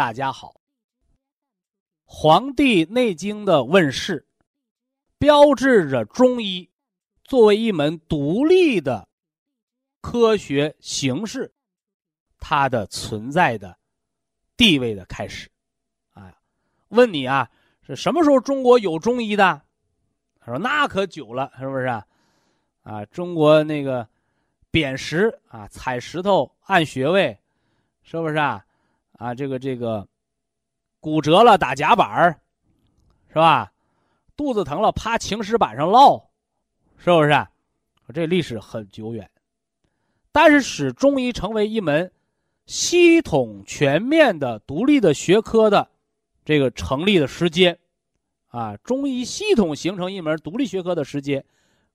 大家好，《黄帝内经》的问世，标志着中医作为一门独立的科学形式，它的存在的地位的开始。啊，问你啊，是什么时候中国有中医的？他说：“那可久了，是不是？啊，啊中国那个砭石啊，踩石头按穴位，是不是啊？”啊，这个这个，骨折了打夹板儿，是吧？肚子疼了趴青石板上烙，是不是？这历史很久远，但是使中医成为一门系统全面的独立的学科的这个成立的时间，啊，中医系统形成一门独立学科的时间，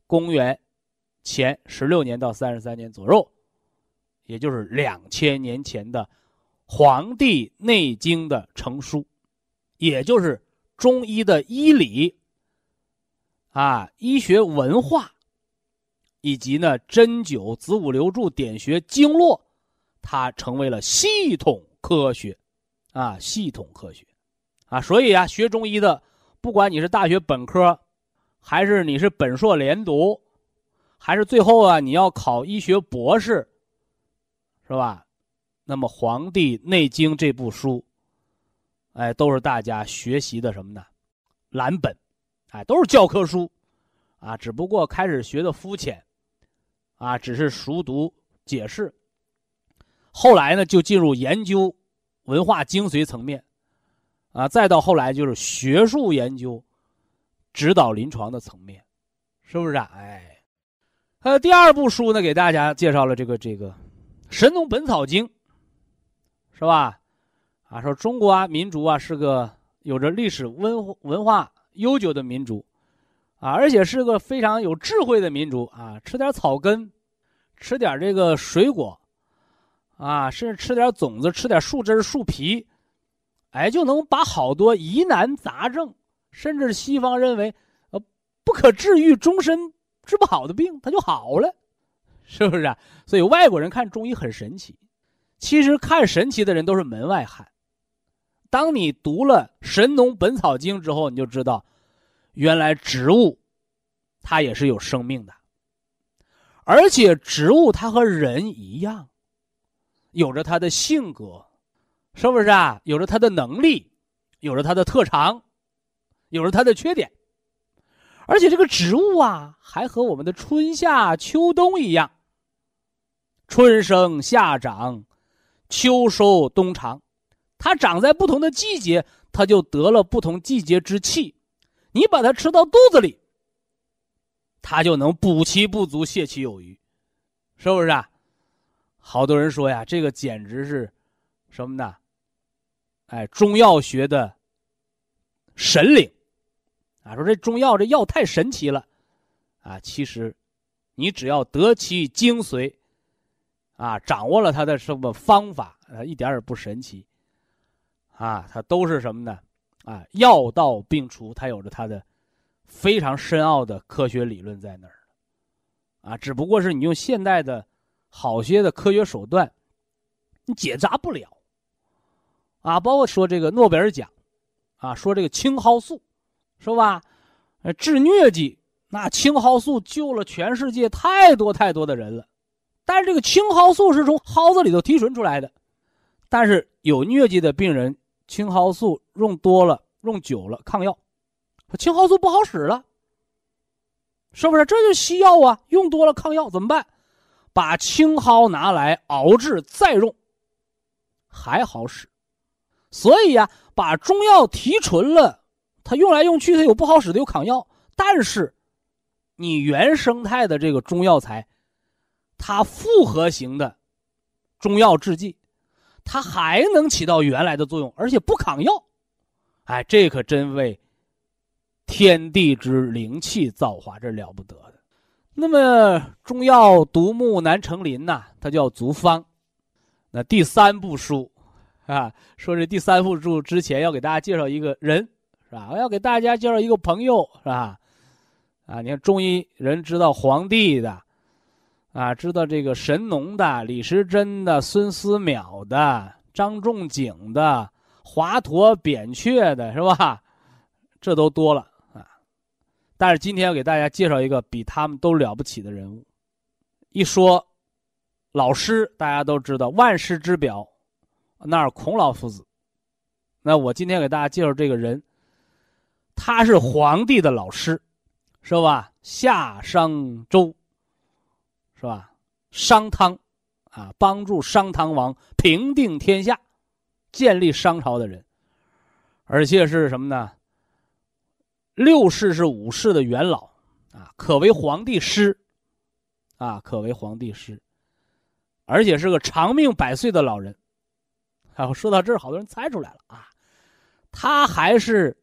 公元前十六年到三十三年左右，也就是两千年前的。《黄帝内经》的成书，也就是中医的医理啊、医学文化，以及呢针灸、子午流注、点穴、经络，它成为了系统科学啊，系统科学啊。所以啊，学中医的，不管你是大学本科，还是你是本硕连读，还是最后啊你要考医学博士，是吧？那么，《黄帝内经》这部书，哎，都是大家学习的什么呢？蓝本，哎，都是教科书，啊，只不过开始学的肤浅，啊，只是熟读解释。后来呢，就进入研究文化精髓层面，啊，再到后来就是学术研究、指导临床的层面，是不是啊？哎，呃，第二部书呢，给大家介绍了这个这个《神农本草经》。是吧？啊，说中国啊，民族啊是个有着历史文文化悠久的民族，啊，而且是个非常有智慧的民族啊。吃点草根，吃点这个水果，啊，甚至吃点种子，吃点树枝树皮，哎，就能把好多疑难杂症，甚至西方认为呃不可治愈、终身治不好的病，它就好了，是不是？啊？所以外国人看中医很神奇。其实看神奇的人都是门外汉。当你读了《神农本草经》之后，你就知道，原来植物它也是有生命的，而且植物它和人一样，有着它的性格，是不是啊？有着它的能力，有着它的特长，有着它的缺点，而且这个植物啊，还和我们的春夏秋冬一样，春生夏长。秋收冬藏，它长在不同的季节，它就得了不同季节之气。你把它吃到肚子里，它就能补其不足，泻其有余，是不是啊？好多人说呀，这个简直是什么呢？哎，中药学的神灵啊！说这中药这药太神奇了啊！其实，你只要得其精髓。啊，掌握了他的什么方法？啊，一点也不神奇。啊，他都是什么呢？啊，药到病除，他有着他的非常深奥的科学理论在那儿。啊，只不过是你用现代的好些的科学手段，你解答不了。啊，包括说这个诺贝尔奖，啊，说这个青蒿素，是吧？治疟疾，那青蒿素救了全世界太多太多的人了。但是这个青蒿素是从蒿子里头提纯出来的，但是有疟疾的病人青蒿素用多了、用久了抗药，青蒿素不好使了，是不是？这就是西药啊，用多了抗药怎么办？把青蒿拿来熬制再用，还好使。所以呀，把中药提纯了，它用来用去它有不好使的，有抗药。但是，你原生态的这个中药材，它复合型的中药制剂，它还能起到原来的作用，而且不抗药。哎，这可真为天地之灵气造化，这了不得的。那么，中药独木难成林呐，它叫足方。那第三部书，啊，说这第三部书之前要给大家介绍一个人，是吧？我要给大家介绍一个朋友，是吧？啊，你看中医人知道黄帝的，啊，知道这个神农的、李时珍的、孙思邈的、张仲景的、华佗、扁鹊的，是吧？这都多了啊。但是今天要给大家介绍一个比他们都了不起的人物。一说老师，大家都知道万世之表，那是孔老夫子。那我今天给大家介绍这个人，他是皇帝的老师，是吧？夏商周，是吧？商汤，啊，帮助商汤王平定天下，建立商朝的人，而且是什么呢？六世是五世的元老，啊，可为皇帝师，啊，可为皇帝师，而且是个长命百岁的老人。啊，说到这儿，好多人猜出来了啊，他还是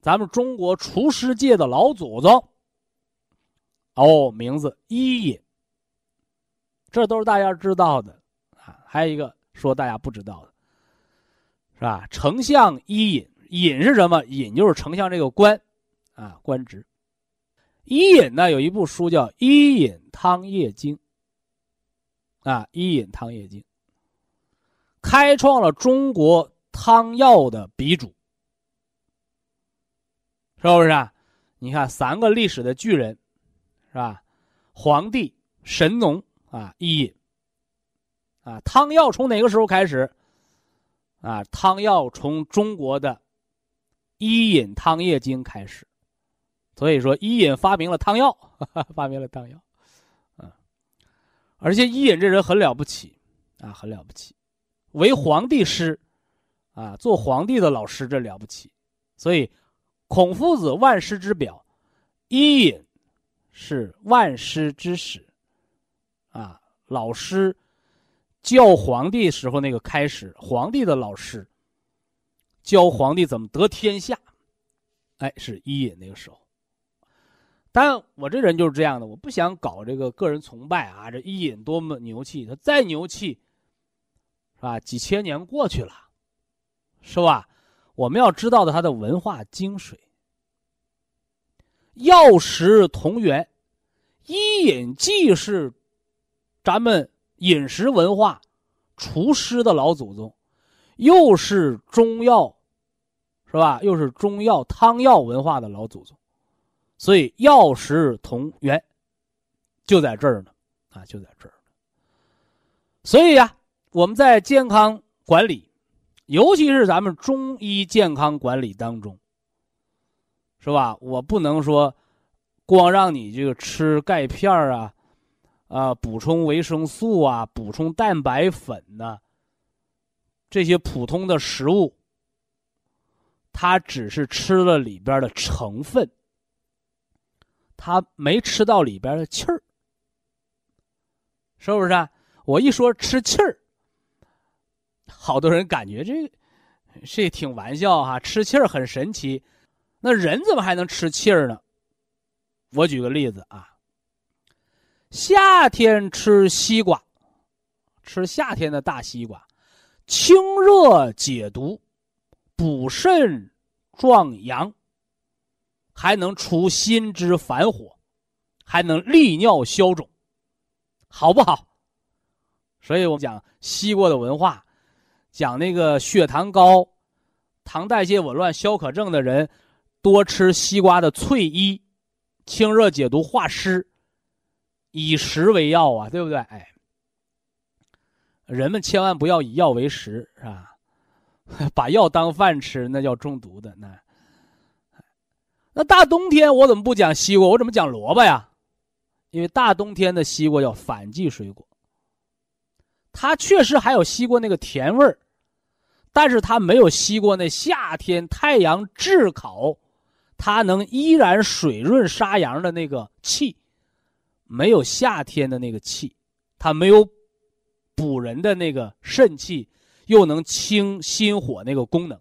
咱们中国厨师界的老祖宗。哦，名字伊尹，这都是大家知道的啊。还有一个说大家不知道的，是吧？丞相伊尹。尹是什么？尹就是丞相这个官，啊，官职。伊尹呢，有一部书叫《伊尹汤液经》，啊，《伊尹汤液经》开创了中国汤药的鼻祖，是不是？啊？你看，三个历史的巨人，是吧？皇帝、神农啊，伊尹，啊，汤药从哪个时候开始？啊，汤药从中国的。伊尹汤液经开始，所以说伊尹发明了汤药，发明了汤药，嗯，而且伊尹这人很了不起啊，很了不起，为皇帝师，啊，做皇帝的老师这了不起，所以孔夫子万师之表，伊尹是万师之始，啊，老师教皇帝时候那个开始，皇帝的老师。教皇帝怎么得天下，哎，是伊尹那个时候。但我这人就是这样的，我不想搞这个个人崇拜啊。这伊尹多么牛气，他再牛气，是吧？几千年过去了，是吧？我们要知道的他的文化精髓。药食同源，伊尹既是咱们饮食文化、厨师的老祖宗。又是中药，是吧？又是中药汤药文化的老祖宗，所以药食同源，就在这儿呢，啊，就在这儿。所以呀，我们在健康管理，尤其是咱们中医健康管理当中，是吧？我不能说光让你这个吃钙片啊，啊，补充维生素啊，补充蛋白粉呢。这些普通的食物，他只是吃了里边的成分，他没吃到里边的气儿，是不是？啊？我一说吃气儿，好多人感觉这这挺玩笑哈，吃气儿很神奇，那人怎么还能吃气儿呢？我举个例子啊，夏天吃西瓜，吃夏天的大西瓜。清热解毒，补肾壮阳，还能除心之烦火，还能利尿消肿，好不好？所以我们讲西瓜的文化，讲那个血糖高、糖代谢紊乱、消渴症的人，多吃西瓜的脆衣，清热解毒化湿，以食为药啊，对不对？哎。人们千万不要以药为食，是吧？把药当饭吃，那叫中毒的。那那大冬天我怎么不讲西瓜？我怎么讲萝卜呀？因为大冬天的西瓜叫反季水果，它确实还有西瓜那个甜味儿，但是它没有西瓜那夏天太阳炙烤，它能依然水润杀阳的那个气，没有夏天的那个气，它没有补人的那个肾气，又能清心火那个功能。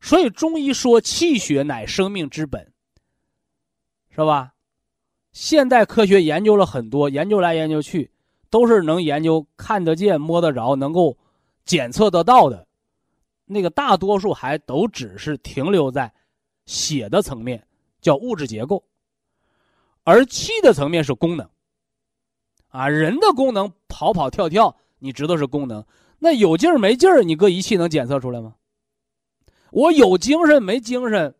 所以中医说气血乃生命之本，是吧？现代科学研究了很多，研究来研究去，都是能研究看得见、摸得着、能够检测得到的。那个大多数还都只是停留在血的层面，叫物质结构，而气的层面是功能。啊，人的功能跑跑跳跳，你知道是功能，那有劲儿没劲儿，你搁仪器能检测出来吗？我有精神没精神，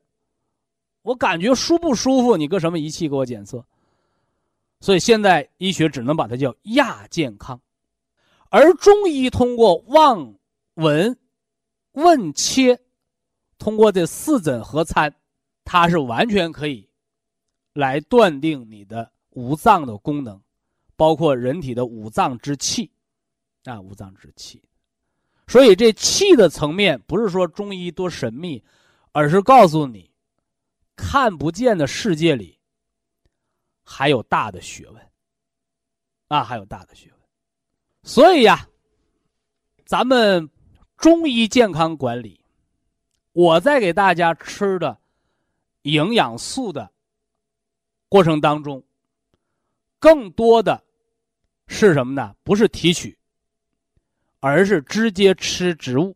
我感觉舒不舒服？你搁什么仪器给我检测？所以现在医学只能把它叫亚健康，而中医通过望、闻、问、切，通过这四诊合参，它是完全可以来断定你的五脏的功能，包括人体的五脏之气，啊，五脏之气。所以，这气的层面不是说中医多神秘，而是告诉你，看不见的世界里还有大的学问，啊，还有大的学问。所以呀，咱们中医健康管理，我在给大家吃的营养素的过程当中，更多的是什么呢？不是提取。而是直接吃植物，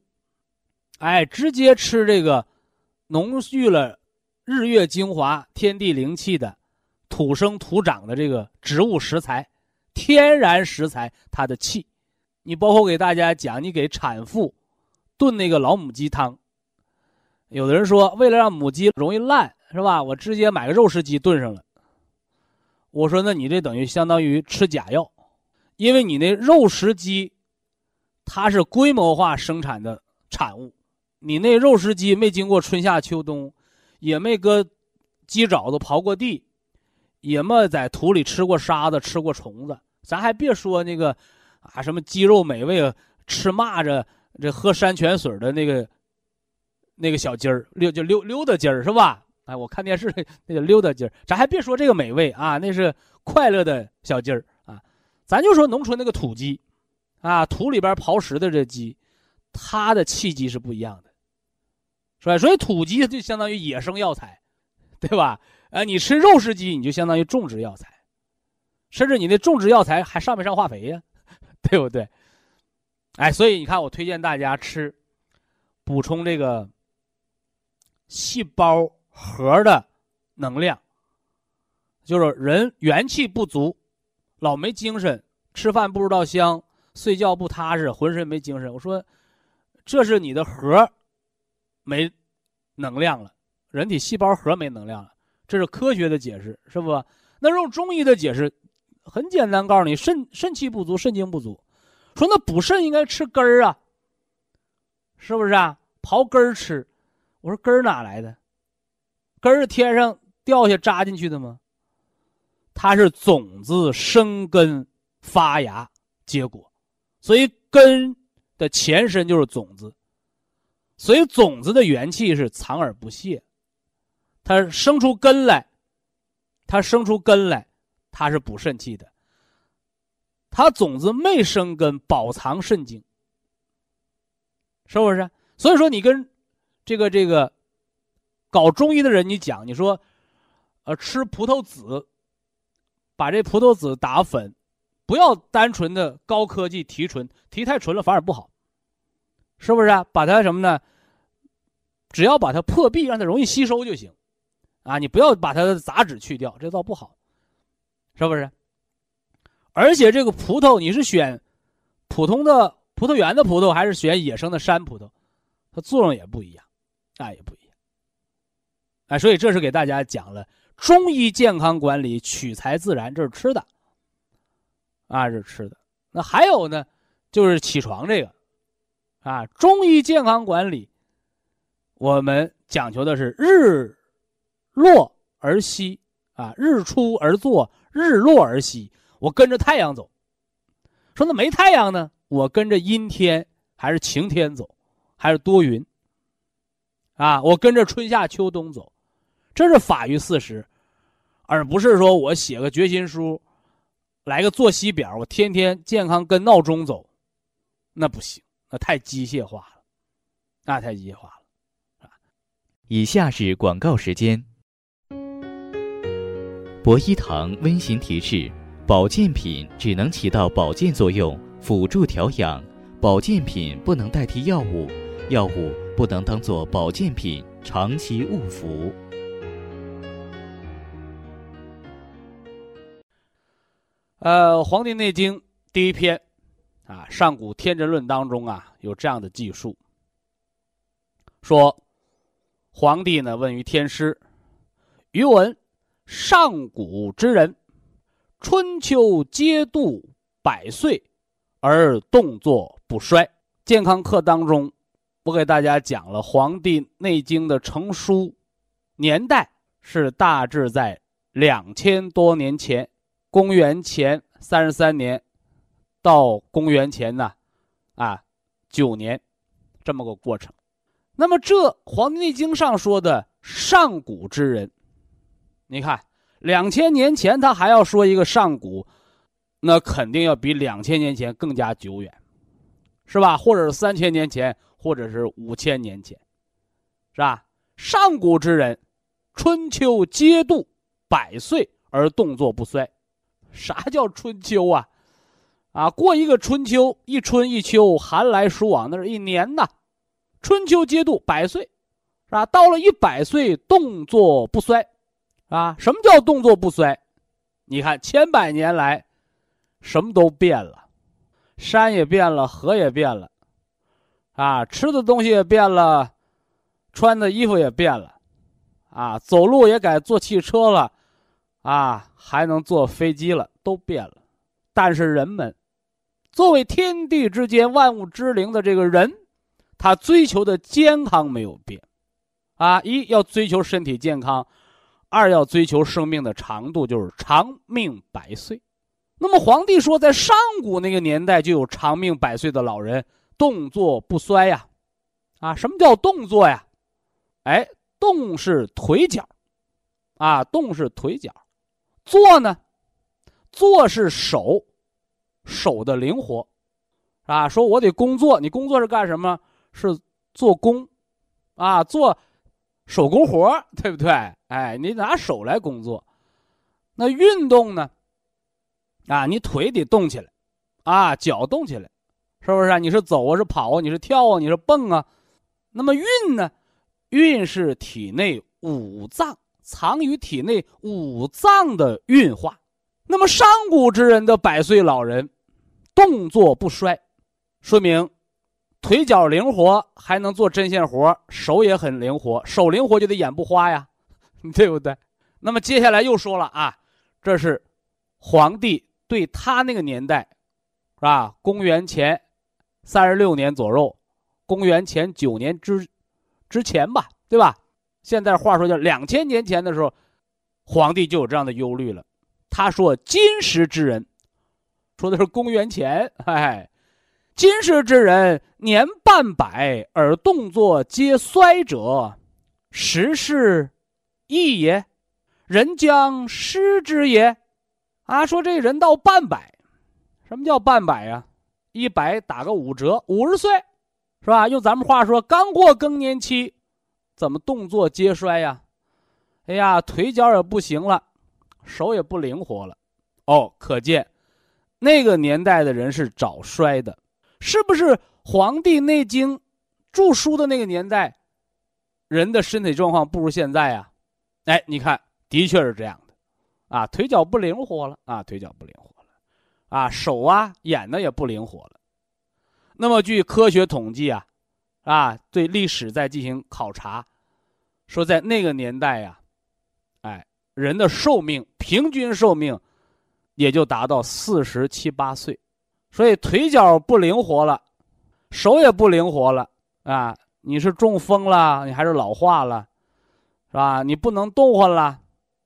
哎，直接吃这个浓郁了日月精华、天地灵气的土生土长的这个植物食材，天然食材它的气。你包括给大家讲，你给产妇炖那个老母鸡汤，有的人说为了让母鸡容易烂，是吧？我直接买个肉食鸡炖上了。我说那你这等于相当于吃假药，因为你那肉食鸡。它是规模化生产的产物，你那肉食鸡没经过春夏秋冬，也没搁鸡爪子刨过地，也没在土里吃过沙子、吃过虫子。咱还别说那个啊，什么鸡肉美味，吃蚂蚱，这喝山泉水的那个那个小鸡儿溜就溜溜达鸡儿是吧？哎，我看电视那个溜达鸡儿，咱还别说这个美味啊，那是快乐的小鸡儿啊。咱就说农村那个土鸡。啊，土里边刨食的这鸡，它的气机是不一样的，是吧？所以土鸡就相当于野生药材，对吧？呃，你吃肉食鸡，你就相当于种植药材，甚至你那种植药材还上没上化肥呀？对不对？哎，所以你看，我推荐大家吃，补充这个细胞核的能量，就是人元气不足，老没精神，吃饭不知道香。睡觉不踏实，浑身没精神。我说，这是你的核没能量了，人体细胞核没能量了。这是科学的解释，是不？那用中医的解释很简单，告诉你肾肾气不足，肾精不足。说那补肾应该吃根儿啊，是不是啊？刨根儿吃。我说根儿哪来的？根是天上掉下扎进去的吗？它是种子生根发芽结果。所以根的前身就是种子，所以种子的元气是藏而不泄，它生出根来，它生出根来，它是补肾气的。它种子没生根，保藏肾精，是不是？所以说你跟这个这个搞中医的人你讲，你说，呃，吃葡萄籽，把这葡萄籽打粉。不要单纯的高科技提纯，提太纯了反而不好，是不是啊？把它什么呢？只要把它破壁，让它容易吸收就行，啊，你不要把它的杂质去掉，这倒不好，是不是？而且这个葡萄，你是选普通的葡萄园的葡萄，还是选野生的山葡萄，它作用也不一样，啊，也不一样，哎，所以这是给大家讲了中医健康管理取材自然，这是吃的。啊，这是吃的。那还有呢，就是起床这个，啊，中医健康管理，我们讲求的是日落而息啊，日出而作，日落而息。我跟着太阳走。说那没太阳呢？我跟着阴天还是晴天走，还是多云？啊，我跟着春夏秋冬走，这是法于事实，而不是说我写个决心书，来个作息表，我天天健康跟闹钟走，那不行，那太机械化了，那太机械化了。啊，以下是广告时间。博一堂温馨提示。保健品只能起到保健作用，辅助调养。保健品不能代替药物，药物不能当做保健品长期误服。呃，《黄帝内经》第一篇啊，《上古天真论》当中啊，有这样的记述：说，皇帝呢问于天师，余闻上古之人。春秋皆度百岁，而动作不衰。健康课当中，我给大家讲了《黄帝内经》的成书年代是大致在两千多年前，公元前三十三年到公元前呢啊九年这么个过程。那么这《黄帝内经》上说的上古之人，你看。两千年前，他还要说一个上古，那肯定要比两千年前更加久远，是吧？或者是三千年前，或者是五千年前，是吧？上古之人，春秋皆度百岁而动作不衰。啥叫春秋啊？啊，过一个春秋，一春一秋，寒来暑往，那是一年呐。春秋皆度百岁，是吧？到了一百岁，动作不衰。啊，什么叫动作不衰？你看千百年来，什么都变了，山也变了，河也变了，啊，吃的东西也变了，穿的衣服也变了，啊，走路也改坐汽车了，啊，还能坐飞机了，都变了。但是人们，作为天地之间万物之灵的这个人，他追求的健康没有变，啊，一要追求身体健康。二要追求生命的长度，就是长命百岁。那么皇帝说，在上古那个年代就有长命百岁的老人，动作不衰呀。啊，什么叫动作呀？哎，动是腿脚，啊，动是腿脚。坐呢，坐是手，手的灵活。啊，说我得工作，你工作是干什么？是做工，啊，做。手工活对不对？哎，你拿手来工作，那运动呢？啊，你腿得动起来，啊，脚动起来，是不是？你是走啊，是跑啊，你是跳啊，你是蹦啊？那么运呢？运是体内五脏藏于体内五脏的运化。那么上古之人的百岁老人，动作不衰，说明。腿脚灵活，还能做针线活手也很灵活，手灵活就得眼不花呀，对不对？那么接下来又说了啊，这是皇帝对他那个年代，是吧？公元前三十六年左右，公元前九年之之前吧，对吧？现在话说叫两千年前的时候，皇帝就有这样的忧虑了。他说：“今时之人，说的是公元前，哎。”今时之人年半百而动作皆衰者，时势易也？人将失之也？啊，说这人到半百，什么叫半百呀？一百打个五折，五十岁，是吧？用咱们话说，刚过更年期，怎么动作皆衰呀？哎呀，腿脚也不行了，手也不灵活了。哦，可见那个年代的人是早衰的。是不是《黄帝内经》著书的那个年代，人的身体状况不如现在呀？哎，你看，的确是这样的，啊，腿脚不灵活了，啊，腿脚不灵活了，啊，手啊、眼呢也不灵活了。那么，据科学统计啊，啊，对历史在进行考察，说在那个年代呀，哎，人的寿命平均寿命也就达到四十七八岁。所以腿脚不灵活了，手也不灵活了啊！你是中风了，你还是老化了，是吧？你不能动换了，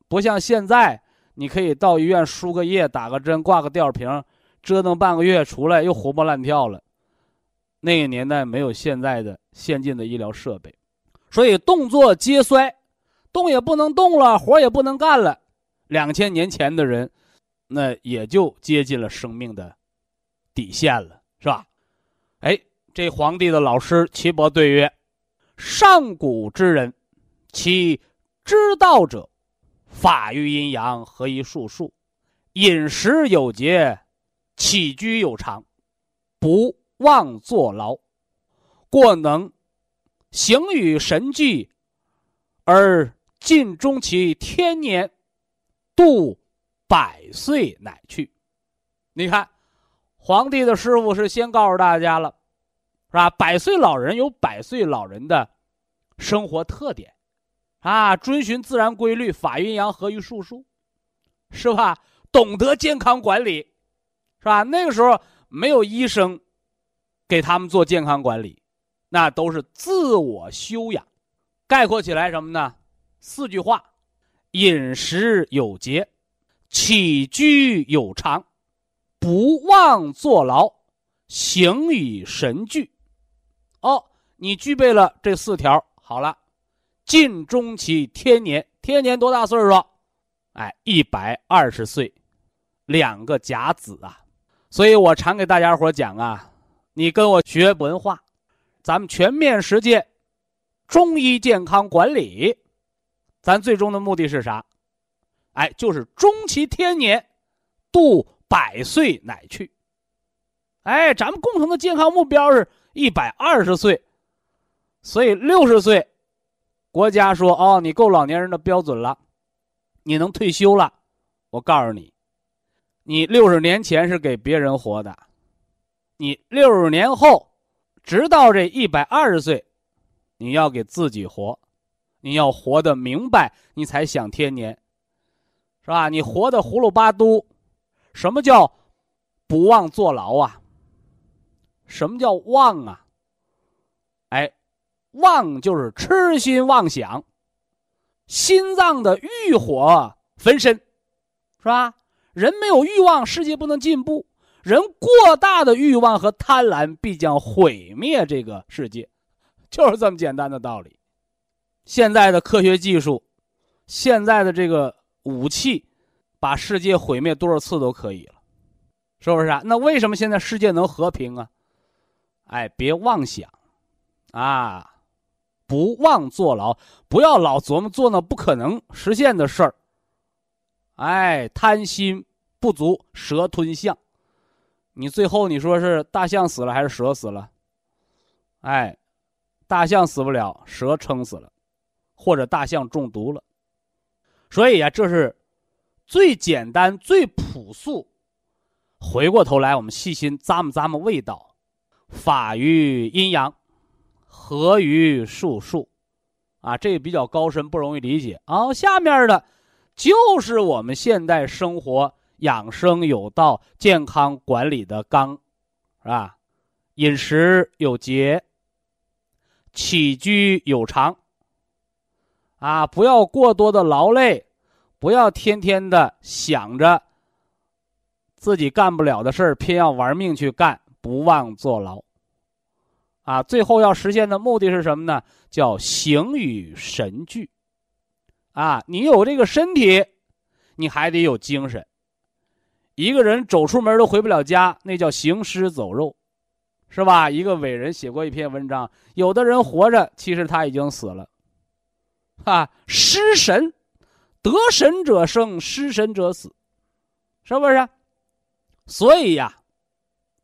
不像现在，你可以到医院输个液、打个针、挂个吊瓶，折腾半个月出来又活蹦乱跳了。那个年代没有现在的先进的医疗设备，所以动作皆衰，动也不能动了，活也不能干了。两千年前的人，那也就接近了生命的底线了，是吧？哎，这皇帝的老师岐伯对曰：“上古之人，其知道者，法于阴阳，合于术数，饮食有节，起居有常，不。”妄坐牢，过能行与神俱，而尽终其天年，度百岁乃去。你看，皇帝的师傅是先告诉大家了，是吧？百岁老人有百岁老人的生活特点，啊，遵循自然规律，法阴阳合于术数，是吧？懂得健康管理，是吧？那个时候没有医生。给他们做健康管理，那都是自我修养。概括起来什么呢？四句话：饮食有节，起居有常，不忘坐牢，行与神俱。哦，你具备了这四条，好了，尽终其天年。天年多大岁数？哎，一百二十岁，两个甲子啊。所以我常给大家伙讲啊。你跟我学文化，咱们全面实践中医健康管理，咱最终的目的是啥？哎，就是终其天年，度百岁乃去。哎，咱们共同的健康目标是一百二十岁，所以六十岁，国家说哦，你够老年人的标准了，你能退休了。我告诉你，你六十年前是给别人活的。你六十年后，直到这一百二十岁，你要给自己活，你要活得明白，你才享天年，是吧？你活的葫芦巴嘟，什么叫不忘坐牢啊？什么叫忘啊？哎，忘就是痴心妄想，心脏的欲火焚身，是吧？人没有欲望，世界不能进步。人过大的欲望和贪婪必将毁灭这个世界，就是这么简单的道理。现在的科学技术，现在的这个武器，把世界毁灭多少次都可以了，是不是啊？那为什么现在世界能和平啊？哎，别妄想，啊，不忘坐牢，不要老琢磨做那不可能实现的事儿。哎，贪心不足蛇吞象。你最后你说是大象死了还是蛇死了？哎，大象死不了，蛇撑死了，或者大象中毒了。所以呀，这是最简单、最朴素。回过头来，我们细心咂摸咂摸味道，法于阴阳，合于术数，啊，这个比较高深，不容易理解然后。下面的，就是我们现代生活。养生有道，健康管理的纲，是吧？饮食有节，起居有常。啊，不要过多的劳累，不要天天的想着自己干不了的事儿，偏要玩命去干，不忘坐牢。啊，最后要实现的目的是什么呢？叫形与神俱。啊，你有这个身体，你还得有精神。一个人走出门都回不了家，那叫行尸走肉，是吧？一个伟人写过一篇文章，有的人活着，其实他已经死了，啊，失神，得神者生，失神者死，是不是？所以呀，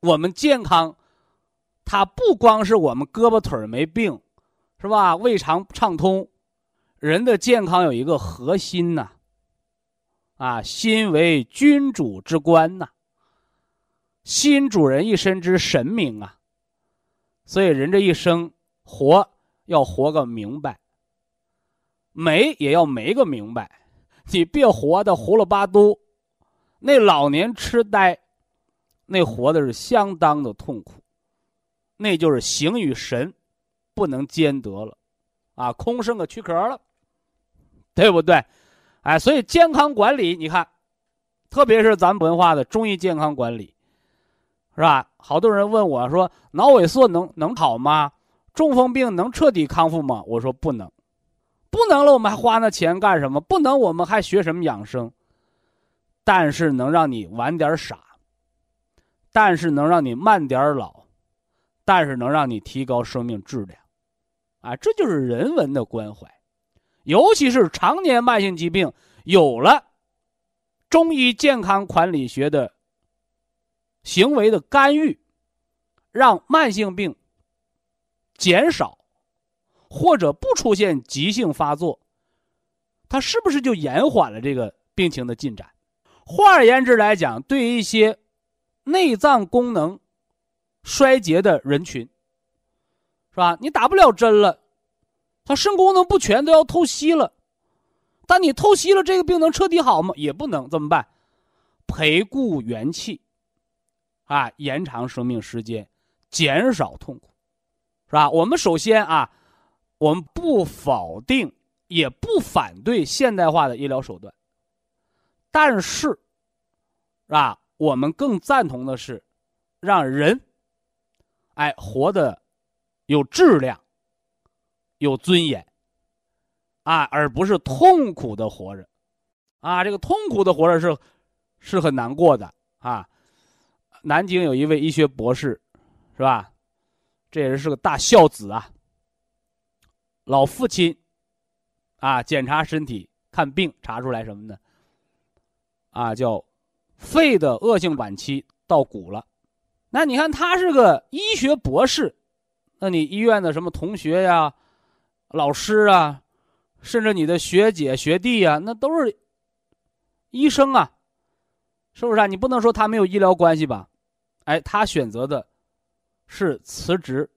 我们健康，它不光是我们胳膊腿没病，是吧？胃肠畅通，人的健康有一个核心呐。啊心为君主之官呐，心主人一身之神明啊，所以人这一生活要活个明白，没也要没个明白，你别活的胡了巴嘟，那老年痴呆，那活的是相当的痛苦，那就是形与神不能兼得了，啊，空剩个躯壳了，对不对？哎，所以健康管理，你看，特别是咱们文化的中医健康管理，是吧？好多人问我说，脑萎缩能能好吗？中风病能彻底康复吗？我说不能，不能了，我们还花那钱干什么？不能，我们还学什么养生？但是能让你晚点傻，但是能让你慢点老，但是能让你提高生命质量，啊，这就是人文的关怀。尤其是常年慢性疾病，有了中医健康管理学的行为的干预，让慢性病减少，或者不出现急性发作，它是不是就延缓了这个病情的进展？换而言之来讲，对于一些内脏功能衰竭的人群，是吧？你打不了针了，他肾功能不全都要透析了，但你透析了，这个病能彻底好吗？也不能，怎么办？培固元气，啊，延长生命时间，减少痛苦，是吧？我们首先啊，我们不否定，也不反对现代化的医疗手段。但是，是吧？我们更赞同的是，让人，哎，活得有质量、有尊严，啊，而不是痛苦的活着，啊，这个痛苦的活着是是很难过的啊。南京有一位医学博士，是吧？这也是个大孝子啊。老父亲啊，检查身体看病，查出来什么呢？啊，叫肺的恶性晚期到骨了。那你看他是个医学博士，那你医院的什么同学呀、老师啊，甚至你的学姐学弟呀，那都是医生啊，是不是啊？你不能说他没有医疗关系吧？哎，他选择的是辞职，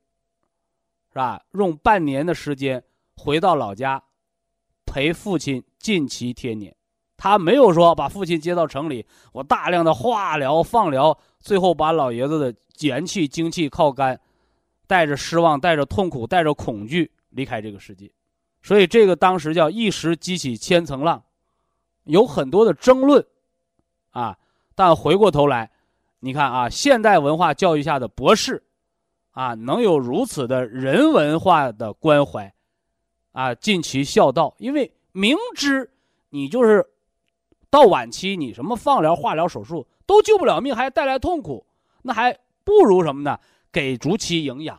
是吧？用半年的时间回到老家，陪父亲近期天年。他没有说把父亲接到城里，我大量的化疗、放疗，最后把老爷子的元气、精气靠干，带着失望、带着痛苦、带着恐惧离开这个世界。所以这个当时叫一时激起千层浪，有很多的争论，啊，但回过头来，你看啊，现代文化教育下的博士，啊，能有如此的人文化的关怀，啊，尽其孝道，因为明知你就是。到晚期，你什么放疗、化疗、手术都救不了命，还带来痛苦，那还不如什么呢？给足其营养，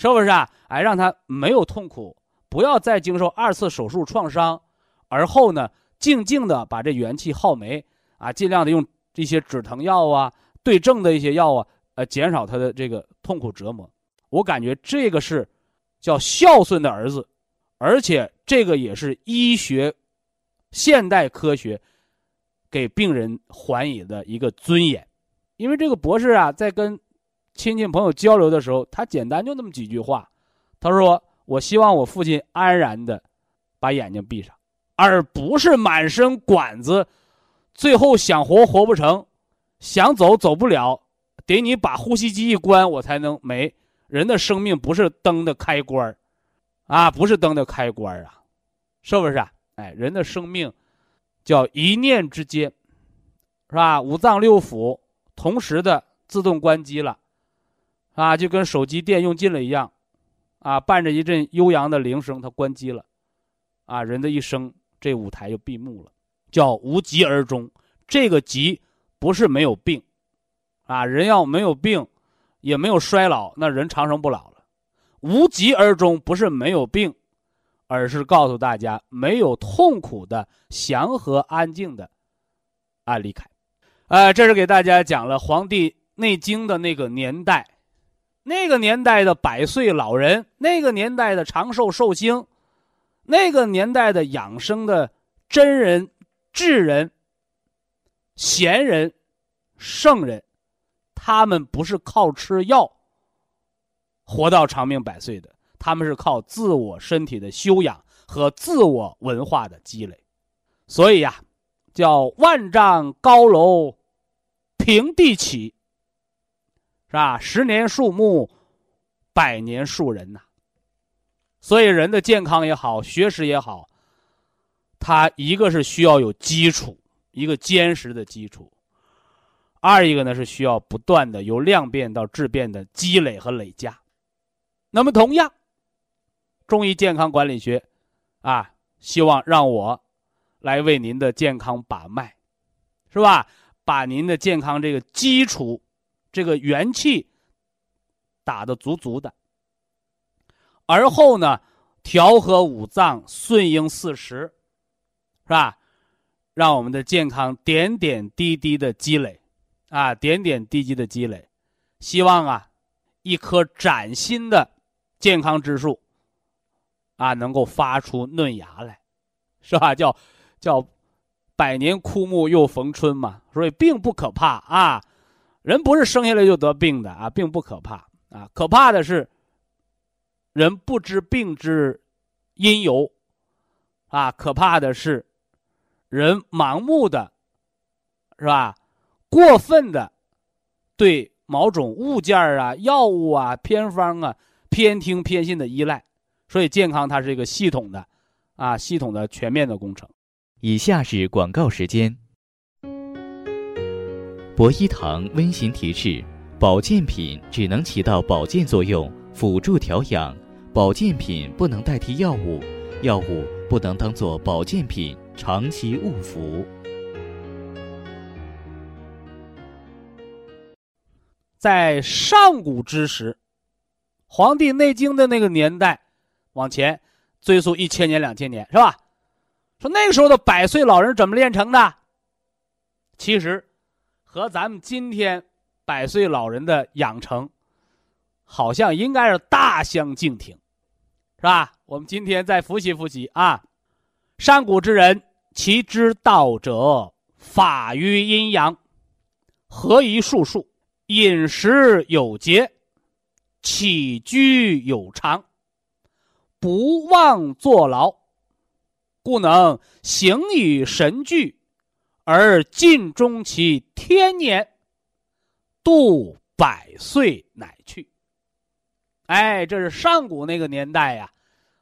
是不是啊？哎，让他没有痛苦，不要再经受二次手术创伤，而后呢，静静的把这元气耗没啊，尽量的用这些止疼药啊、对症的一些药啊，呃，减少他的这个痛苦折磨。我感觉这个是叫孝顺的儿子，而且这个也是医学、现代科学。给病人还以的一个尊严，因为这个博士啊，在跟亲戚朋友交流的时候，他简单就那么几句话，他说：“我希望我父亲安然的把眼睛闭上，而不是满身管子，最后想活活不成，想走走不了，得你把呼吸机一关，我才能没。人的生命不是灯的开关啊，不是灯的开关啊，是不是？啊？哎，人的生命。”叫一念之间，是吧？五脏六腑同时的自动关机了，啊，就跟手机电用尽了一样，啊，伴着一阵悠扬的铃声，它关机了，啊，人的一生这舞台就闭幕了，叫无疾而终。这个疾不是没有病，啊，人要没有病，也没有衰老，那人长生不老了。无疾而终不是没有病。而是告诉大家，没有痛苦的、祥和安静的，啊，离开，呃，这是给大家讲了《黄帝内经》的那个年代，那个年代的百岁老人，那个年代的长寿寿星，那个年代的养生的真人、智人、贤人、圣人，他们不是靠吃药活到长命百岁的。他们是靠自我身体的修养和自我文化的积累，所以呀，叫万丈高楼平地起，是吧？十年树木百年树人呐。所以，人的健康也好，学识也好，它一个是需要有基础，一个坚实的基础；二一个呢是需要不断的由量变到质变的积累和累加。那么，同样，中医健康管理学啊，希望让我来为您的健康把脉，是吧？把您的健康这个基础，这个元气打得足足的。而后呢，调和五脏，顺应四时，是吧？让我们的健康点点滴滴的积累，啊，点点滴滴的积累，希望啊，一颗崭新的健康之树，啊，能够发出嫩芽来，是吧？叫叫百年枯木又逢春嘛，所以并不可怕啊，人不是生下来就得病的啊，并不可怕啊，可怕的是。人不知病之因由，啊，可怕的是，人盲目的，是吧？过分的对某种物件啊、药物啊、偏方啊偏听偏信的依赖，所以健康它是一个系统的，啊，系统的全面的工程。以下是广告时间。博一堂温馨提示：保健品只能起到保健作用。辅助调养，保健品不能代替药物，药物不能当做保健品长期误服。在上古之时，《黄帝内经》的那个年代，往前追溯一千年、两千年，是吧？说那个时候的百岁老人怎么炼成的？其实，和咱们今天百岁老人的养成。好像应该是大相径庭，是吧？我们今天再复习复习啊。上古之人，其之道者，法于阴阳，合于术数，饮食有节，起居有常，不忘坐劳，故能形以神俱，而尽终其天年，度百岁乃去。哎，这是上古那个年代呀，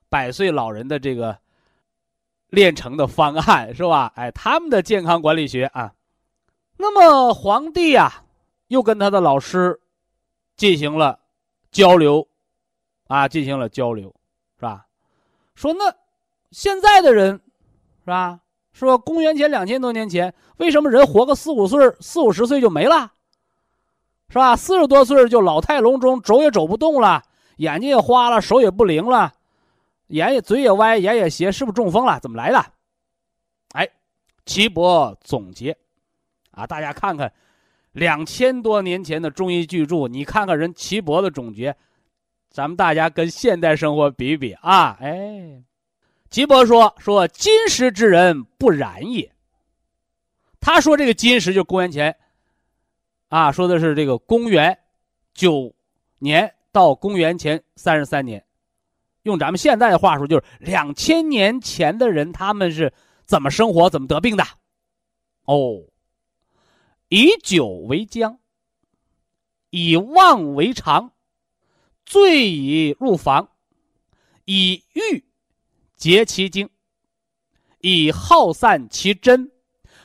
百岁老人的这个炼成的方案是吧？哎，他们的健康管理学啊，那么皇帝呀，又跟他的老师进行了交流，啊，进行了交流，是吧？说那现在的人，是吧？说公元前两千多年前，为什么人活个四五岁、四五十岁就没了？是吧？四十多岁就老态龙钟，走也走不动了。眼睛也花了，手也不灵了，眼也嘴也歪，眼也斜，是不是中风了？怎么来的？哎，岐伯总结，啊，大家看看，两千多年前的中医巨著，你看看人岐伯的总结，咱们大家跟现代生活比比啊，哎，岐伯说说金石之人不然也。他说这个金石就是公元前，啊，说的是这个公元九年。到公元前三十三年，用咱们现在的话说，就是两千年前的人，他们是怎么生活、怎么得病的？哦，以酒为浆，以妄为常，醉以入房，以欲结其精，以耗散其真，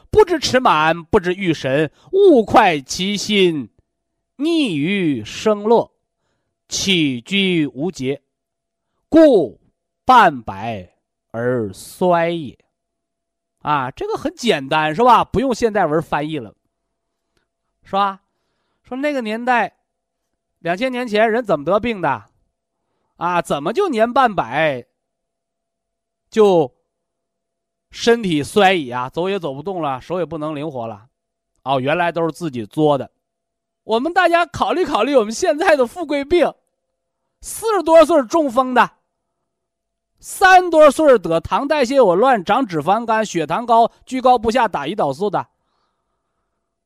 不知持满，不知欲神，物快其心，逆于生乐。起居无节，故半百而衰也。啊，这个很简单，是吧？不用现代文翻译了，是吧？说那个年代，两千年前人怎么得病的？啊，怎么就年半百就身体衰矣啊？走也走不动了，手也不能灵活了。哦，原来都是自己作的。我们大家考虑考虑，我们现在的富贵病。四十多岁中风的，三多岁得糖代谢紊乱、长脂肪肝、血糖高、居高不下、打胰岛素的，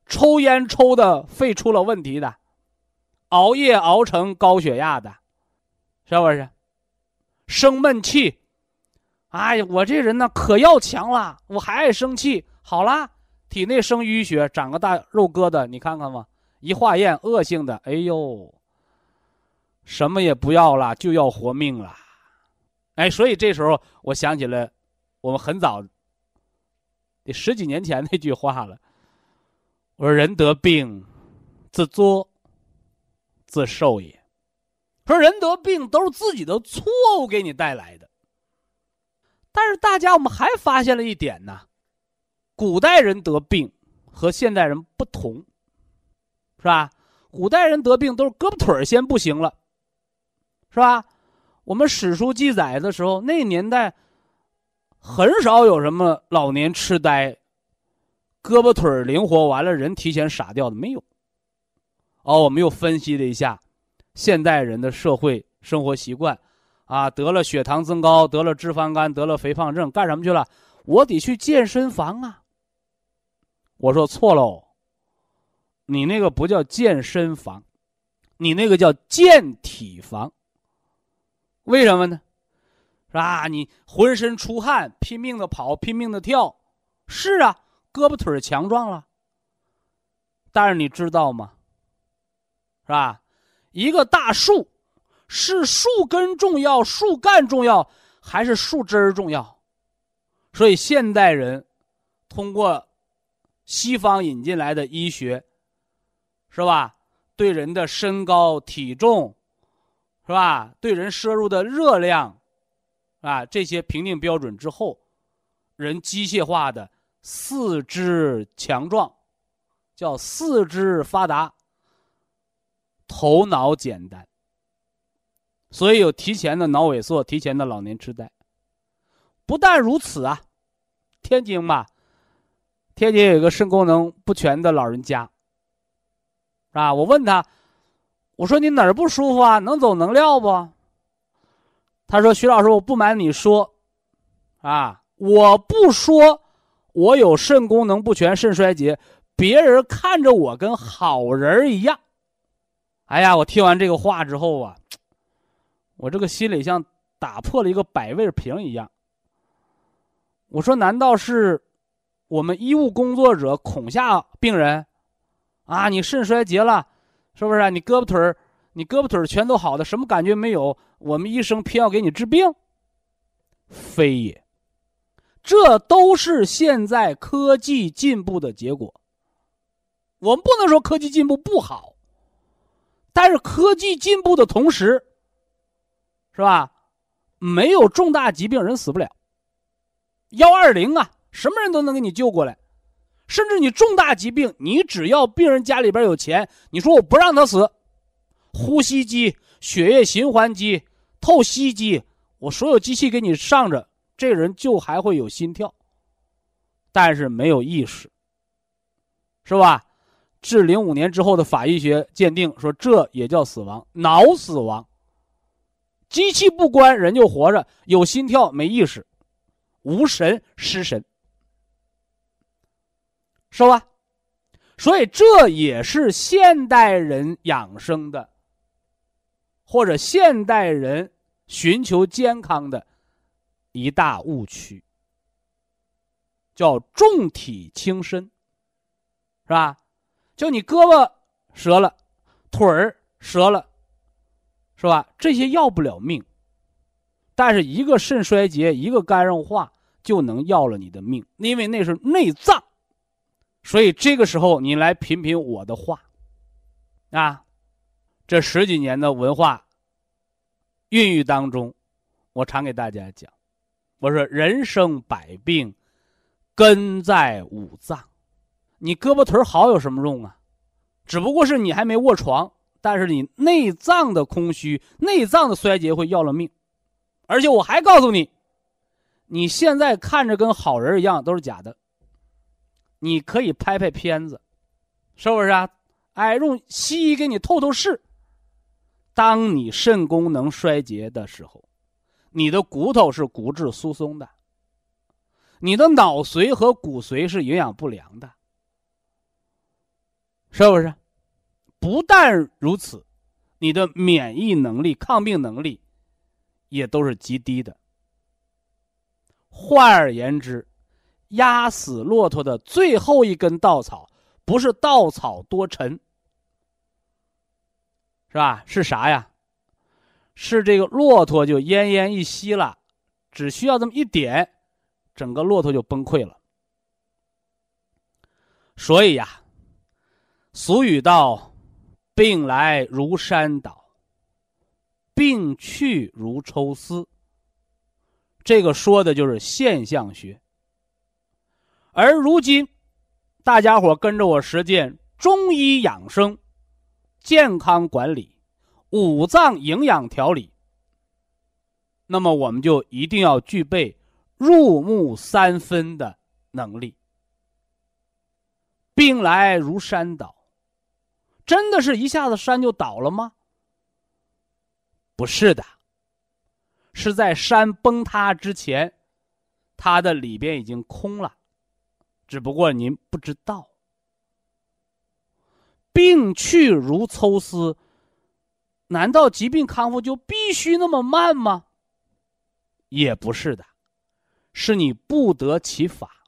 抽烟抽的肺出了问题的，熬夜熬成高血压的，是不是？生闷气，哎呀，我这人呢可要强了，我还爱生气。好啦，体内生淤血，长个大肉疙瘩，你看看吧，一化验恶性的，哎呦。什么也不要了，就要活命了。哎，所以这时候我想起了我们很早得十几年前那句话了。我说：“人得病，自作自受也。”说人得病都是自己的错误给你带来的。但是大家我们还发现了一点呢，古代人得病和现代人不同，是吧？古代人得病都是胳膊腿先不行了，是吧？我们史书记载的时候，那年代很少有什么老年痴呆、胳膊腿灵活完了人提前傻掉的没有。哦，我们又分析了一下现代人的社会生活习惯，啊，得了血糖增高，得了脂肪肝，得了肥胖症，干什么去了？我得去健身房啊。我说错喽，你那个不叫健身房，你那个叫健体房。为什么呢？是吧？你浑身出汗，拼命的跑，拼命的跳，是啊，胳膊腿强壮了。但是你知道吗？是吧？一个大树，是树根重要，树干重要，还是树枝儿重要？所以现代人通过西方引进来的医学，是吧？对人的身高、体重。是吧？对人摄入的热量，啊，这些评定标准之后，人机械化的四肢强壮，叫四肢发达，头脑简单，所以有提前的脑萎缩，提前的老年痴呆。不但如此啊，天津吧，天津有一个肾功能不全的老人家，啊，我问他。我说你哪儿不舒服啊？能走能撂不？他说：“徐老师，我不瞒你说，啊，我不说我有肾功能不全、肾衰竭，别人看着我跟好人一样。”哎呀，我听完这个话之后啊，我这个心里像打破了一个百味瓶一样。我说：“难道是我们医务工作者恐吓病人？啊，你肾衰竭了？”是不是你胳膊腿儿，你胳膊腿儿全都好的，什么感觉没有？我们医生偏要给你治病？非也，这都是现在科技进步的结果。我们不能说科技进步不好，但是科技进步的同时，是吧？没有重大疾病人死不了。幺二零啊，什么人都能给你救过来。甚至你重大疾病，你只要病人家里边有钱，你说我不让他死，呼吸机、血液循环机、透析机，我所有机器给你上着，这人就还会有心跳，但是没有意识，是吧？至零五年之后的法医学鉴定说，这也叫死亡，脑死亡。机器不关，人就活着，有心跳，没意识，无神，失神。是吧？所以这也是现代人养生的，或者现代人寻求健康的一大误区，叫重体轻身，是吧？就你胳膊折了，腿儿折了，是吧？这些要不了命，但是一个肾衰竭，一个肝硬化就能要了你的命，因为那是内脏。所以这个时候，你来品品我的话，啊，这十几年的文化孕育当中，我常给大家讲，我说人生百病，根在五脏。你胳膊腿好有什么用啊？只不过是你还没卧床，但是你内脏的空虚、内脏的衰竭会要了命。而且我还告诉你，你现在看着跟好人一样，都是假的。你可以拍拍片子，是不是啊？哎，用西医给你透透视。当你肾功能衰竭的时候，你的骨头是骨质疏松的，你的脑髓和骨髓是营养不良的，是不是？不但如此，你的免疫能力、抗病能力也都是极低的。换而言之。压死骆驼的最后一根稻草，不是稻草多沉，是吧？是啥呀？是这个骆驼就奄奄一息了，只需要这么一点，整个骆驼就崩溃了。所以呀，俗语道：“病来如山倒，病去如抽丝。”这个说的就是现象学。而如今，大家伙跟着我实践中医养生、健康管理、五脏营养调理，那么我们就一定要具备入木三分的能力。病来如山倒，真的是一下子山就倒了吗？不是的，是在山崩塌之前，它的里边已经空了。只不过您不知道，病去如抽丝，难道疾病康复就必须那么慢吗？也不是的，是你不得其法。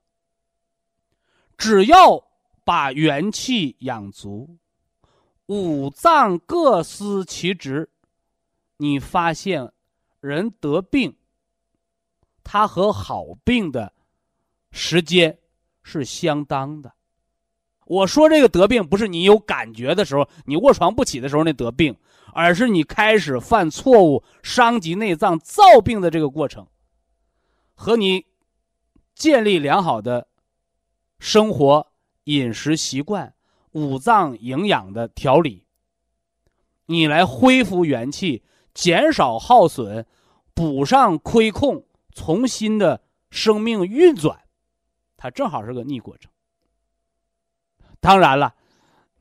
只要把元气养足，五脏各司其职，你发现人得病，他和好病的时间。是相当的。我说这个得病，不是你有感觉的时候，你卧床不起的时候那得病，而是你开始犯错误、伤及内脏、造病的这个过程，和你建立良好的生活饮食习惯、五脏营养的调理，你来恢复元气，减少耗损，补上亏空，重新的生命运转。它正好是个逆过程。当然了，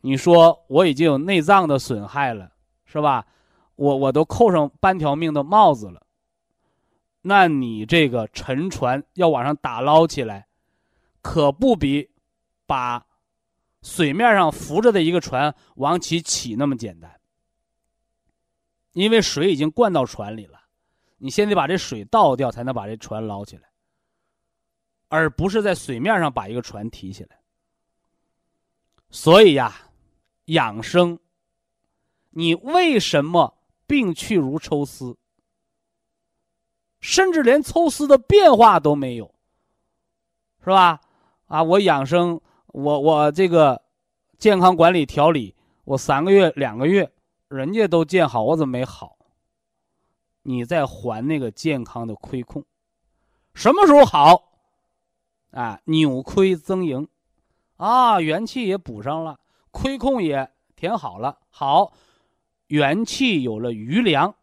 你说我已经有内脏的损害了，是吧？我我都扣上半条命的帽子了。那你这个沉船要往上打捞起来，可不比把水面上浮着的一个船往起起那么简单。因为水已经灌到船里了，你先得把这水倒掉，才能把这船捞起来。而不是在水面上把一个船提起来。所以呀，养生，你为什么病去如抽丝，甚至连抽丝的变化都没有，是吧？啊，我养生，我我这个健康管理调理，我三个月两个月，人家都见好，我怎么没好？你在还那个健康的亏空，什么时候好？啊，扭亏增盈，啊，元气也补上了，亏空也填好了，好，元气有了余粮，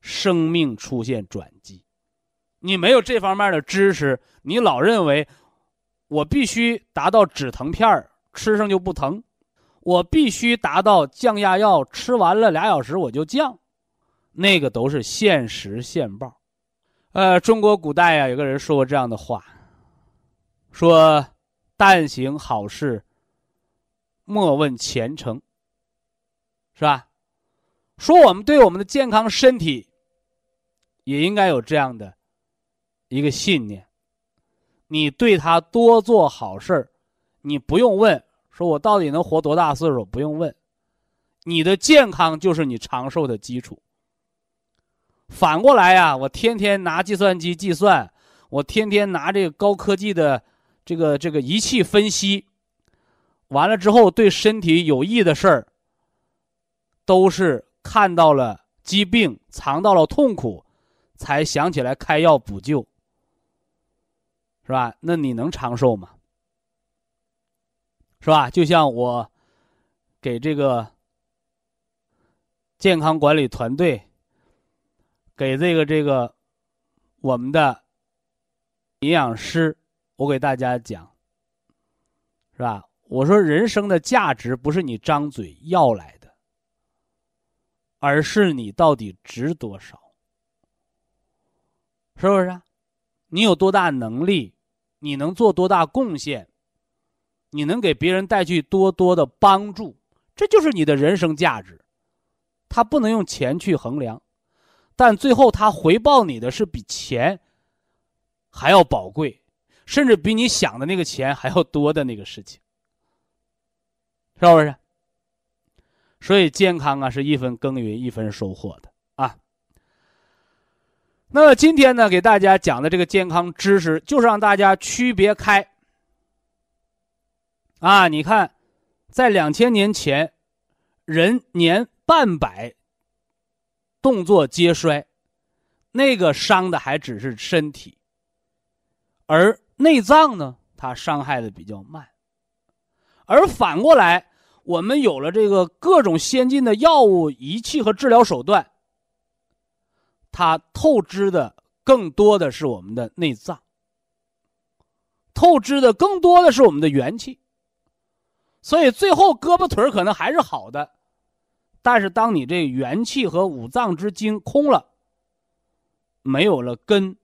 生命出现转机。你没有这方面的知识，你老认为我必须达到止疼片儿吃上就不疼，我必须达到降压药吃完了俩小时我就降，那个都是现实现报。呃，中国古代呀，有个人说过这样的话。说：“但行好事，莫问前程。”是吧？说我们对我们的健康身体，也应该有这样的一个信念：你对他多做好事你不用问，说我到底能活多大岁数？不用问，你的健康就是你长寿的基础。反过来呀，我天天拿计算机计算，我天天拿这个高科技的。这个这个仪器分析完了之后，对身体有益的事儿，都是看到了疾病，尝到了痛苦，才想起来开药补救，是吧？那你能长寿吗？是吧？就像我给这个健康管理团队，给这个这个我们的营养师。我给大家讲，是吧？我说人生的价值不是你张嘴要来的，而是你到底值多少，是不是？你有多大能力？你能做多大贡献？你能给别人带去多多的帮助？这就是你的人生价值。他不能用钱去衡量，但最后他回报你的是比钱还要宝贵。甚至比你想的那个钱还要多的那个事情，是不是？所以健康啊，是一分耕耘一分收获的。那么今天呢，给大家讲的这个健康知识，就是让大家区别开。啊，你看，在两千年前，人年半百，动作皆衰，那个伤的还只是身体，而内脏呢，它伤害的比较慢。而反过来，我们有了这个各种先进的药物、仪器和治疗手段。它透支的更多的是我们的内脏，透支的更多的是我们的元气，所以最后胳膊腿可能还是好的，但是当你这元气和五脏之精空了，没有了根，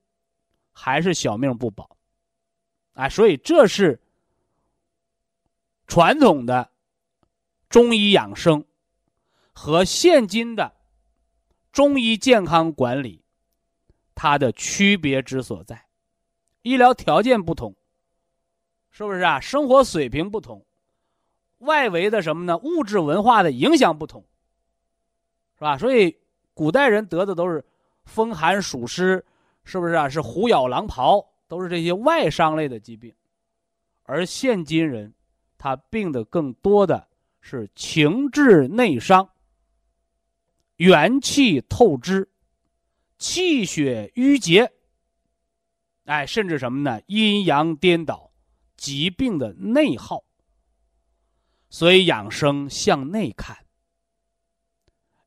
还是小命不保，哎，所以这是传统的中医养生和现今的。中医健康管理，它的区别之所在，医疗条件不同，是不是啊？生活水平不同，外围的什么呢？物质文化的影响不同，是吧？所以古代人得的都是风寒暑湿，是不是啊？是虎咬狼刨，都是这些外伤类的疾病，而现今人，他病的更多的是情志内伤。元气透支，气血瘀结，哎，甚至什么呢？阴阳颠倒，疾病的内耗。所以养生向内看，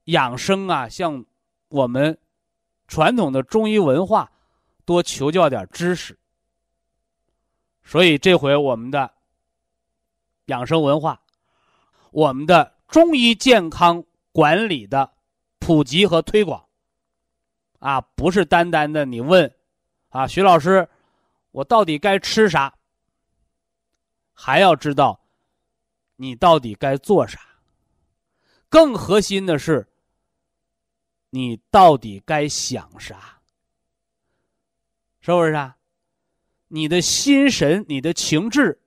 养生啊，向我们传统的中医文化多求教点知识。所以这回我们的养生文化，我们的中医健康管理的。普及和推广，啊，不是单单的你问，啊，徐老师，我到底该吃啥？还要知道，你到底该做啥？更核心的是，你到底该想啥？是不是啊？你的心神、你的情志、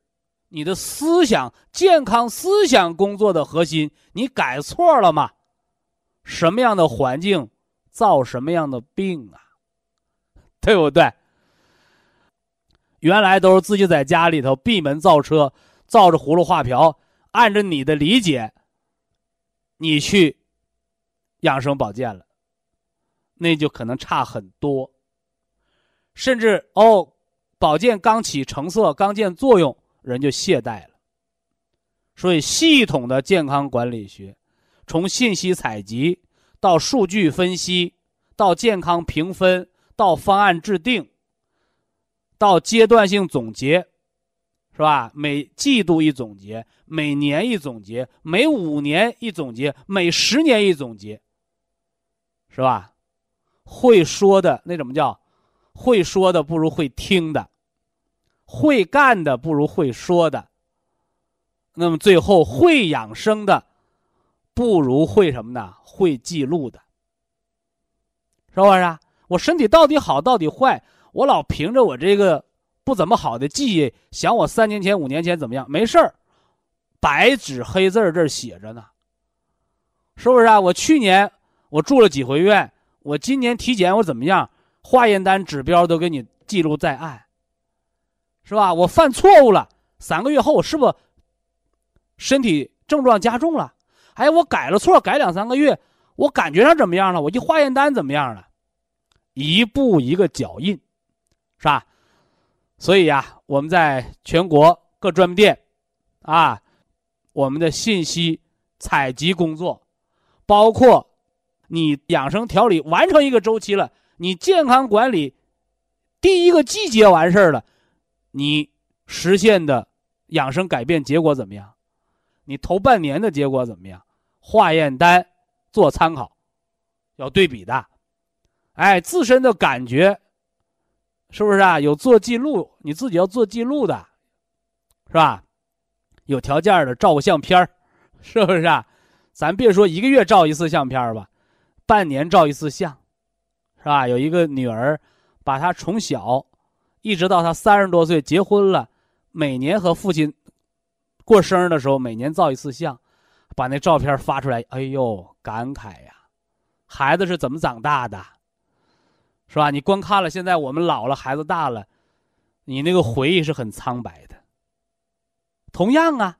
你的思想、健康思想工作的核心，你改错了吗？什么样的环境造什么样的病啊？对不对？原来都是自己在家里头闭门造车，造着葫芦画瓢，按着你的理解，你去养生保健了，那就可能差很多。甚至哦，保健刚起成色，刚见作用，人就懈怠了。所以，系统的健康管理学。从信息采集到数据分析，到健康评分，到方案制定，到阶段性总结，是吧？每季度一总结，每年一总结，每五年一总结，每十年一总结，是吧？会说的那怎么叫？会说的不如会听的，会干的不如会说的。那么最后会养生的。不如会什么呢？会记录的，是不是？啊我身体到底好到底坏？我老凭着我这个不怎么好的记忆，想我三年前、五年前怎么样？没事儿，白纸黑字这写着呢，是不是啊？我去年我住了几回院，我今年体检我怎么样？化验单指标都给你记录在案，是吧？我犯错误了，三个月后我是不是身体症状加重了？哎，我改了错，改两三个月，我感觉上怎么样了？我一化验单怎么样了？一步一个脚印，是吧？所以呀，我们在全国各专卖店，啊，我们的信息采集工作，包括你养生调理完成一个周期了，你健康管理第一个季节完事儿了，你实现的养生改变结果怎么样？你头半年的结果怎么样？化验单做参考，要对比的。哎，自身的感觉是不是啊？有做记录，你自己要做记录的，是吧？有条件的照个相片是不是啊？咱别说一个月照一次相片吧，半年照一次相，是吧？有一个女儿，把她从小一直到她三十多岁结婚了，每年和父亲。过生日的时候，每年照一次相，把那照片发出来。哎呦，感慨呀！孩子是怎么长大的？是吧？你光看了现在我们老了，孩子大了，你那个回忆是很苍白的。同样啊，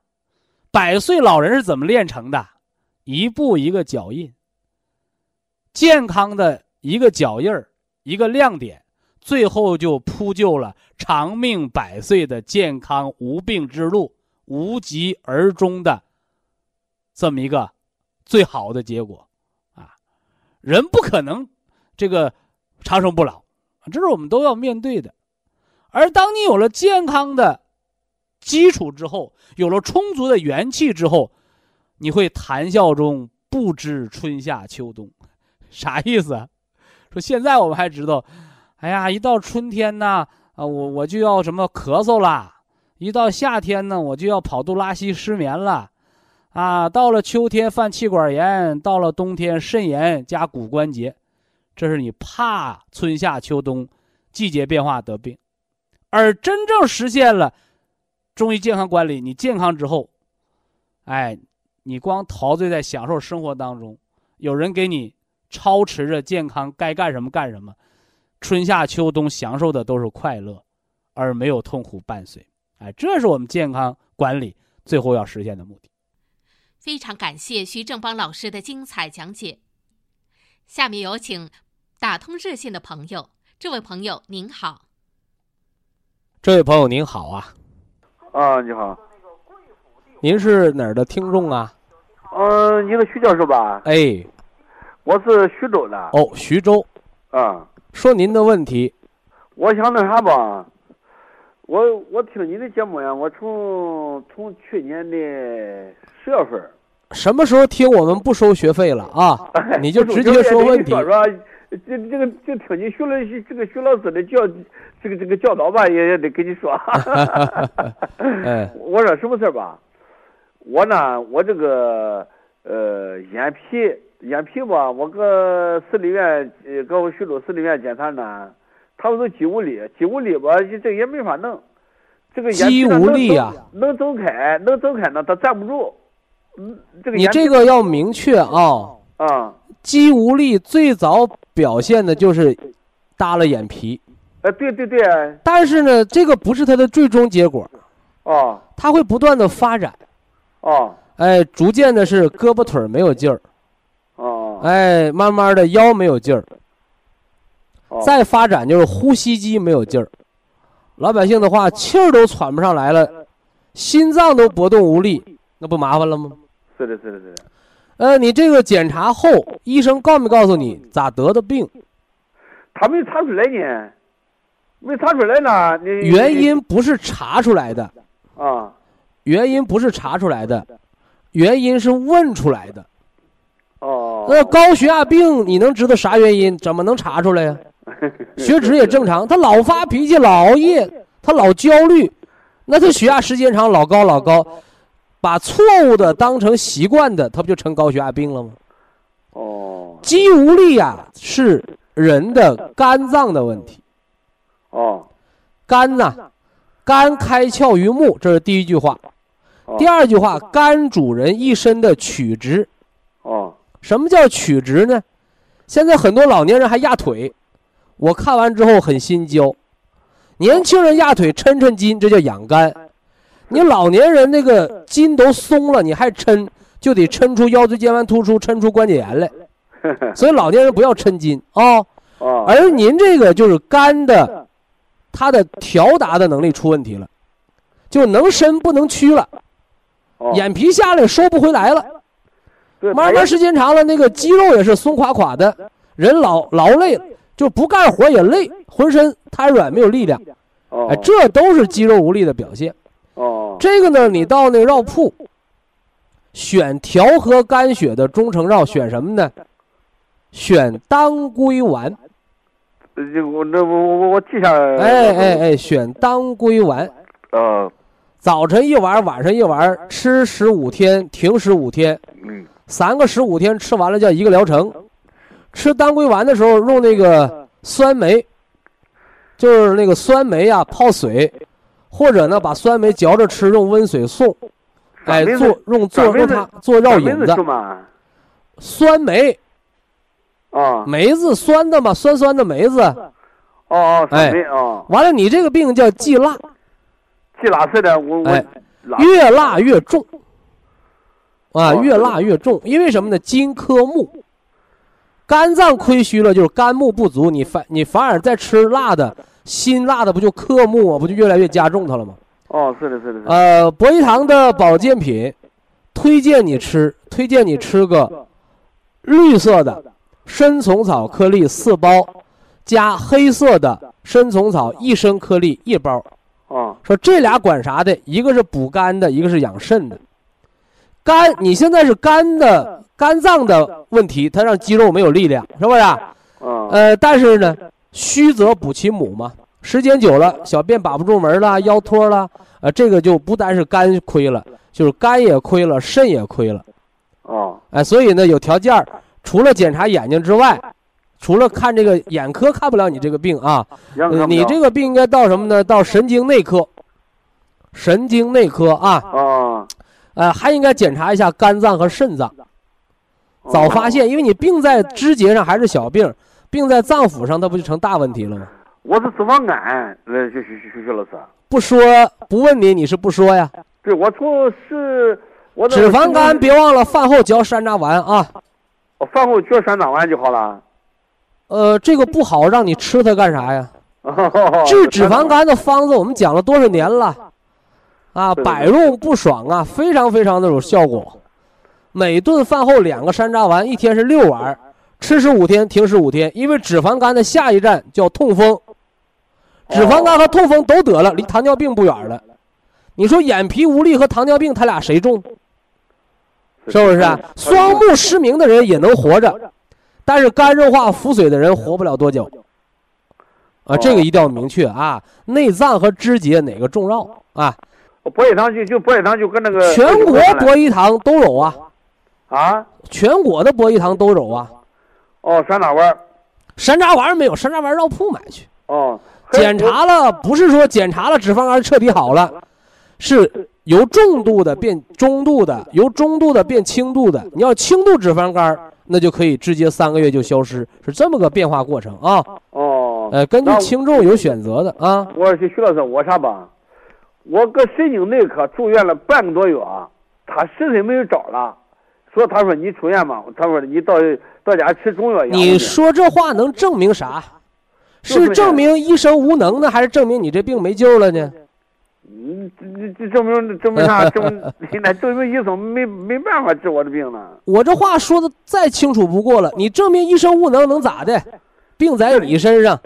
百岁老人是怎么练成的？一步一个脚印，健康的一个脚印儿，一个亮点，最后就铺就了长命百岁的健康无病之路，无疾而终的这么一个最好的结果啊！人不可能这个长生不老，这是我们都要面对的。而当你有了健康的基础之后，有了充足的元气之后，你会谈笑中不知春夏秋冬，啥意思啊？说现在我们还知道，哎呀，一到春天呢，啊，我我就要什么咳嗽啦；一到夏天呢，我就要跑肚拉稀失眠了，啊，到了秋天犯气管炎，到了冬天肾炎加骨关节，这是你怕春夏秋冬季节变化得病，而真正实现了中医健康管理，你健康之后，哎。你光陶醉在享受生活当中，有人给你操持着健康，该干什么干什么，春夏秋冬享受的都是快乐，而没有痛苦伴随。哎，这是我们健康管理最后要实现的目的。非常感谢徐正邦老师的精彩讲解。下面有请打通热线的朋友，这位朋友您好。这位朋友您好啊。啊，你好。您是哪儿的听众啊？嗯，您是徐教授吧？哎，我是徐州的。哦，徐州。啊。说您的问题。我想那啥吧，我我听你的节目呀，我从从去年的十月份。什么时候听我们不收学费了啊？你就直接说问题。说说，这这个就听你徐老这个徐老师的教这个这个教导吧，也也得跟你说。哎。我说什么事吧？我呢，我这个呃眼皮眼皮吧，我搁市里院呃搁我徐州市里院检查呢，他们说肌无力，肌无力吧，这也没法弄，这个肌无力啊，能走开，能走开呢，他站不住，嗯，这个你这个要明确啊啊，肌无力最早表现的就是耷了眼皮，呃，对对对，但是呢，这个不是他的最终结果，哦，他会不断的发展。哦，哎，逐渐的是胳膊腿没有劲儿，哦，哎，慢慢的腰没有劲儿，再发展就是呼吸机没有劲儿，老百姓的话气儿都喘不上来了，心脏都搏动无力，那不麻烦了吗？是的，是的，是的。呃，你这个检查后，医生告没告诉你咋得的病？他没查出来呢，没查出来呢。你原因不是查出来的啊。原因不是查出来的，原因是问出来的。哦，那高血压病你能知道啥原因？怎么能查出来呀？血脂也正常，他老发脾气，老熬夜，他老焦虑，那他血压时间长，老高老高，把错误的当成习惯的，他不就成高血压病了吗？哦，肌无力呀，是人的肝脏的问题。哦，肝呐，肝开窍于目，这是第一句话。第二句话，肝主人一身的曲直。哦，什么叫曲直呢？现在很多老年人还压腿，我看完之后很心焦。年轻人压腿抻抻筋，这叫养肝。你老年人那个筋都松了，你还抻，就得抻出腰椎间盘突出，抻出关节炎来。所以老年人不要抻筋啊。哦。而您这个就是肝的，它的调达的能力出问题了，就能伸不能屈了。眼皮下来收不回来了，慢慢时间长了，那个肌肉也是松垮垮的，人老劳累了，就不干活也累，浑身瘫软没有力量，哎，这都是肌肉无力的表现。哦，这个呢，你到那个药铺，选调和肝血的中成药，选什么呢？选当归丸。我那我我我记下。哎哎哎，选当归丸。呃。早晨一丸，晚上一丸，吃十五天，停十五天，三个十五天吃完了叫一个疗程。吃当归丸的时候用那个酸梅，就是那个酸梅呀泡水，或者呢把酸梅嚼着吃，用温水送，哎做用做用它做药引子。酸梅，啊，梅子酸的嘛，酸酸的梅子。哦哦，哎。酸梅啊，完了，你这个病叫忌辣，忌辣是的，我我哎。越辣越重。啊，哦。越辣越重，因为什么呢？金科木，肝脏亏虚了，就是肝木不足，你反你反而在吃辣的，辛辣的不就克木啊？不就越来越加重它了吗？哦，是的，是的，是的。呃，博一堂的保健品，推荐你吃，推荐你吃个绿色的参虫草颗粒四包，加黑色的参虫草益生颗粒一包。哦说这俩管啥的？一个是补肝的，一个是养肾的。肝，你现在是肝的肝脏的问题，它让肌肉没有力量，是不是啊？哦呃，但是呢，虚则补其母嘛，时间久了，小便把不住门了，腰脱了，呃，这个就不单是肝亏了，就是肝也亏了，肾也亏了，哦。哎、所以呢，有条件儿，除了检查眼睛之外，除了看这个眼科看不了你这个病啊，呃你这个病应该到什么呢？到神经内科，神经内科啊，哦。呃，还应该检查一下肝脏和肾脏，早发现，因为你病在肢节上还是小病，病在脏腑上，它不就成大问题了吗？我是脂肪肝，呃，徐徐徐徐老师，不说不问你，你是不说呀？对我从是，我脂肪肝别忘了饭后嚼山楂丸啊。我饭后嚼山楂丸就好了。呃，这个不好，让你吃它干啥呀？哦治脂肪肝的方子我们讲了多少年了，啊，百用不爽啊，非常非常的有效果。每顿饭后两个山楂丸，一天是六丸，吃十五天，停十五天。因为脂肪肝的下一站叫痛风，脂肪肝和痛风都得了，离糖尿病不远了。你说眼皮无力和糖尿病，他俩谁重？是不是啊？双目失明的人也能活着，但是肝硬化腹水的人活不了多久。啊，这个一定要明确啊！内脏和肢节哪个重要啊？博益堂就就博益堂就跟那个全国博医堂都有啊，啊全国的博医堂都有啊。哦山楂丸山楂丸没有，山楂丸绕铺买去。哦检查了，不是说检查了脂肪肝彻底好了，是由重度的变中度的，由中度的变轻度的。你要轻度脂肪肝，那就可以直接三个月就消失，是这么个变化过程啊。哦呃，根据轻重有选择的啊。我说徐老师，我啥吧？我搁神经内科住院了半个多月啊，他实在没有招了，说他说你出院吧，他说你到到家吃中药养你说这话能证明啥？是是证明医生无能呢，还是证明你这病没救了呢？嗯，这这证明证明啥？证明现在证明医生没没办法治我的病呢。我这话说的再清楚不过了。你证明医生无能能咋的？病在你身上，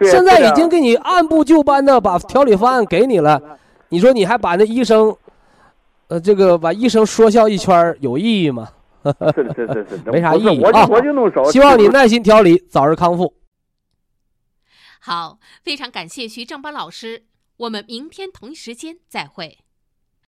现在已经给你按部就班的把调理方案给你了，你说你还把那医生，呃，这个把医生说笑一圈有意义吗？是是是 是，没啥意义啊我就我就弄少。希望你耐心调理，早日康复。好，非常感谢徐正邦老师，我们明天同一时间再会。